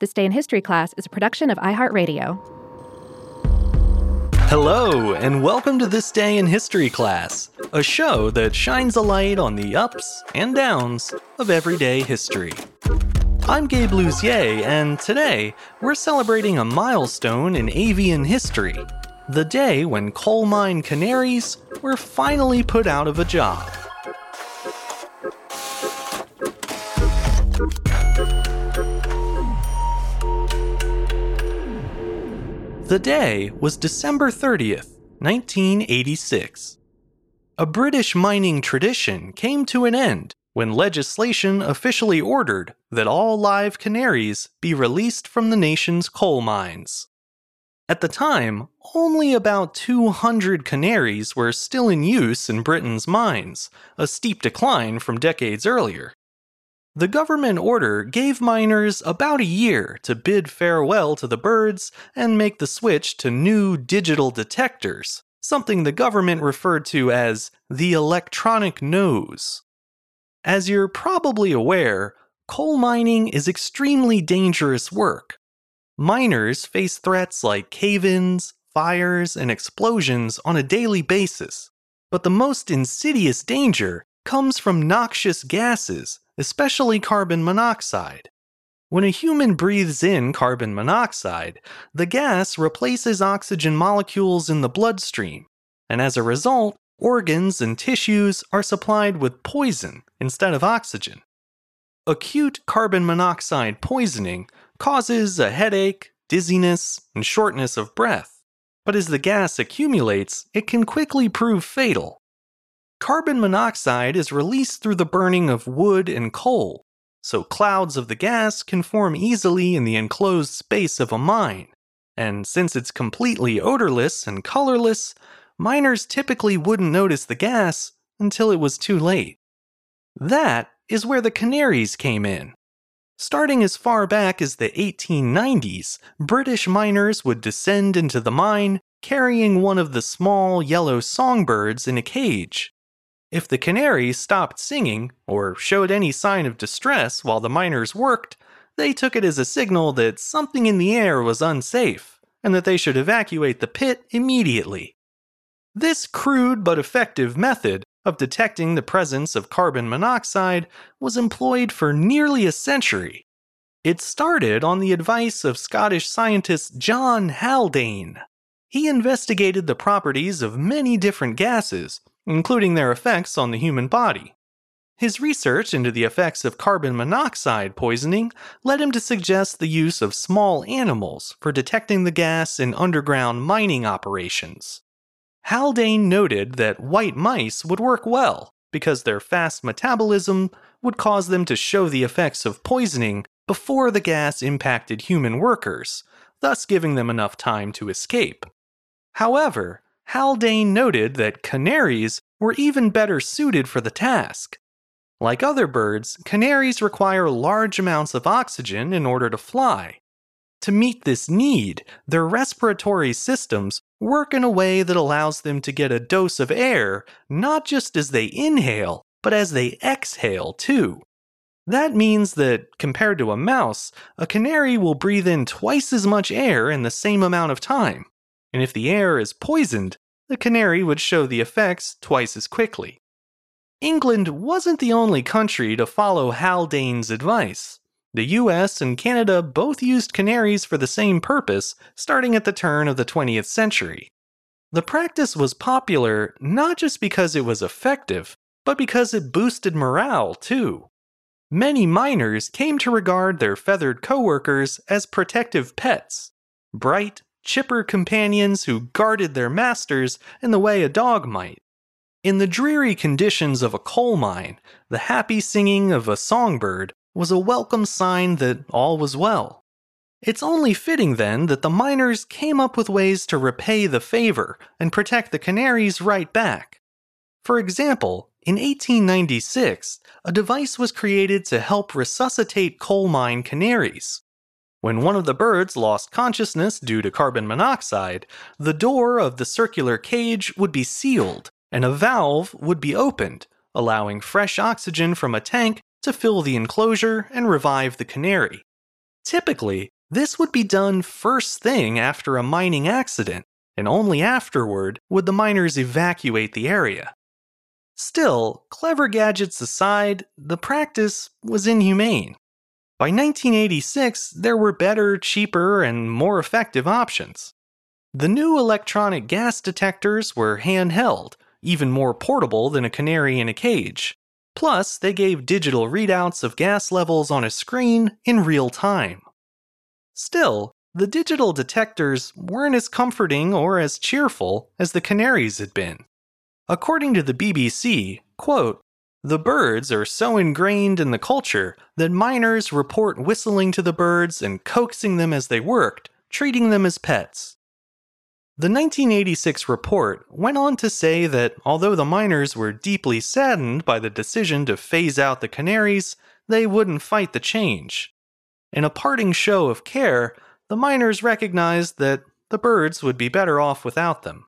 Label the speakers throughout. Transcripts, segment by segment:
Speaker 1: This Day in History class is a production of iHeartRadio.
Speaker 2: Hello, and welcome to This Day in History class, a show that shines a light on the ups and downs of everyday history. I'm Gabe Luzier, and today we're celebrating a milestone in avian history the day when coal mine canaries were finally put out of a job. The day was December 30th, 1986. A British mining tradition came to an end when legislation officially ordered that all live canaries be released from the nation's coal mines. At the time, only about 200 canaries were still in use in Britain's mines, a steep decline from decades earlier. The government order gave miners about a year to bid farewell to the birds and make the switch to new digital detectors, something the government referred to as the electronic nose. As you're probably aware, coal mining is extremely dangerous work. Miners face threats like cave ins, fires, and explosions on a daily basis. But the most insidious danger comes from noxious gases especially carbon monoxide. When a human breathes in carbon monoxide, the gas replaces oxygen molecules in the bloodstream, and as a result, organs and tissues are supplied with poison instead of oxygen. Acute carbon monoxide poisoning causes a headache, dizziness, and shortness of breath, but as the gas accumulates, it can quickly prove fatal Carbon monoxide is released through the burning of wood and coal, so clouds of the gas can form easily in the enclosed space of a mine. And since it's completely odorless and colorless, miners typically wouldn't notice the gas until it was too late. That is where the canaries came in. Starting as far back as the 1890s, British miners would descend into the mine carrying one of the small yellow songbirds in a cage. If the canary stopped singing or showed any sign of distress while the miners worked, they took it as a signal that something in the air was unsafe and that they should evacuate the pit immediately. This crude but effective method of detecting the presence of carbon monoxide was employed for nearly a century. It started on the advice of Scottish scientist John Haldane. He investigated the properties of many different gases including their effects on the human body. His research into the effects of carbon monoxide poisoning led him to suggest the use of small animals for detecting the gas in underground mining operations. Haldane noted that white mice would work well because their fast metabolism would cause them to show the effects of poisoning before the gas impacted human workers, thus giving them enough time to escape. However, Haldane noted that canaries were even better suited for the task. Like other birds, canaries require large amounts of oxygen in order to fly. To meet this need, their respiratory systems work in a way that allows them to get a dose of air not just as they inhale, but as they exhale too. That means that, compared to a mouse, a canary will breathe in twice as much air in the same amount of time and if the air is poisoned, the canary would show the effects twice as quickly. England wasn't the only country to follow Haldane's advice. The US and Canada both used canaries for the same purpose starting at the turn of the 20th century. The practice was popular not just because it was effective, but because it boosted morale too. Many miners came to regard their feathered coworkers as protective pets, bright, chipper companions who guarded their masters in the way a dog might. In the dreary conditions of a coal mine, the happy singing of a songbird was a welcome sign that all was well. It's only fitting then that the miners came up with ways to repay the favor and protect the canaries right back. For example, in 1896, a device was created to help resuscitate coal mine canaries. When one of the birds lost consciousness due to carbon monoxide, the door of the circular cage would be sealed and a valve would be opened, allowing fresh oxygen from a tank to fill the enclosure and revive the canary. Typically, this would be done first thing after a mining accident, and only afterward would the miners evacuate the area. Still, clever gadgets aside, the practice was inhumane. By 1986, there were better, cheaper, and more effective options. The new electronic gas detectors were handheld, even more portable than a canary in a cage. Plus, they gave digital readouts of gas levels on a screen in real time. Still, the digital detectors weren't as comforting or as cheerful as the canaries had been. According to the BBC, quote, the birds are so ingrained in the culture that miners report whistling to the birds and coaxing them as they worked, treating them as pets. The 1986 report went on to say that although the miners were deeply saddened by the decision to phase out the canaries, they wouldn't fight the change. In a parting show of care, the miners recognized that the birds would be better off without them.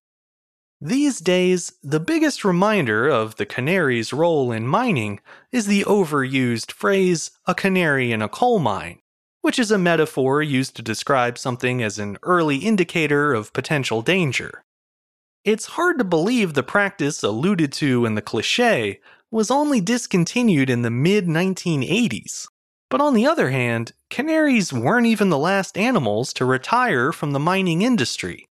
Speaker 2: These days, the biggest reminder of the canary's role in mining is the overused phrase, a canary in a coal mine, which is a metaphor used to describe something as an early indicator of potential danger. It's hard to believe the practice alluded to in the cliche was only discontinued in the mid 1980s. But on the other hand, canaries weren't even the last animals to retire from the mining industry.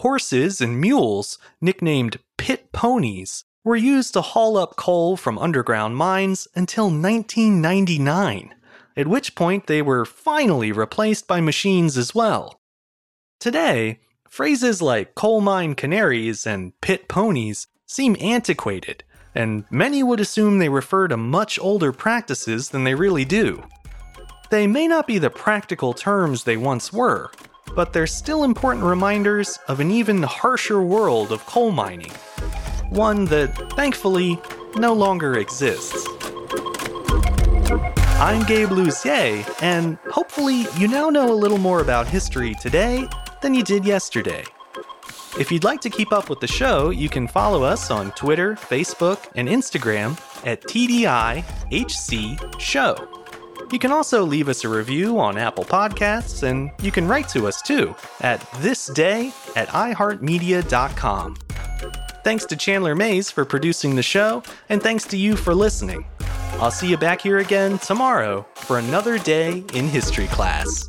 Speaker 2: Horses and mules, nicknamed pit ponies, were used to haul up coal from underground mines until 1999, at which point they were finally replaced by machines as well. Today, phrases like coal mine canaries and pit ponies seem antiquated, and many would assume they refer to much older practices than they really do. They may not be the practical terms they once were, but they're still important reminders of an even harsher world of coal mining. One that, thankfully, no longer exists. I'm Gabe Luzier, and hopefully, you now know a little more about history today than you did yesterday. If you'd like to keep up with the show, you can follow us on Twitter, Facebook, and Instagram at TDIHC Show. You can also leave us a review on Apple Podcasts, and you can write to us too at thisday at iHeartMedia.com. Thanks to Chandler Mays for producing the show, and thanks to you for listening. I'll see you back here again tomorrow for another day in history class.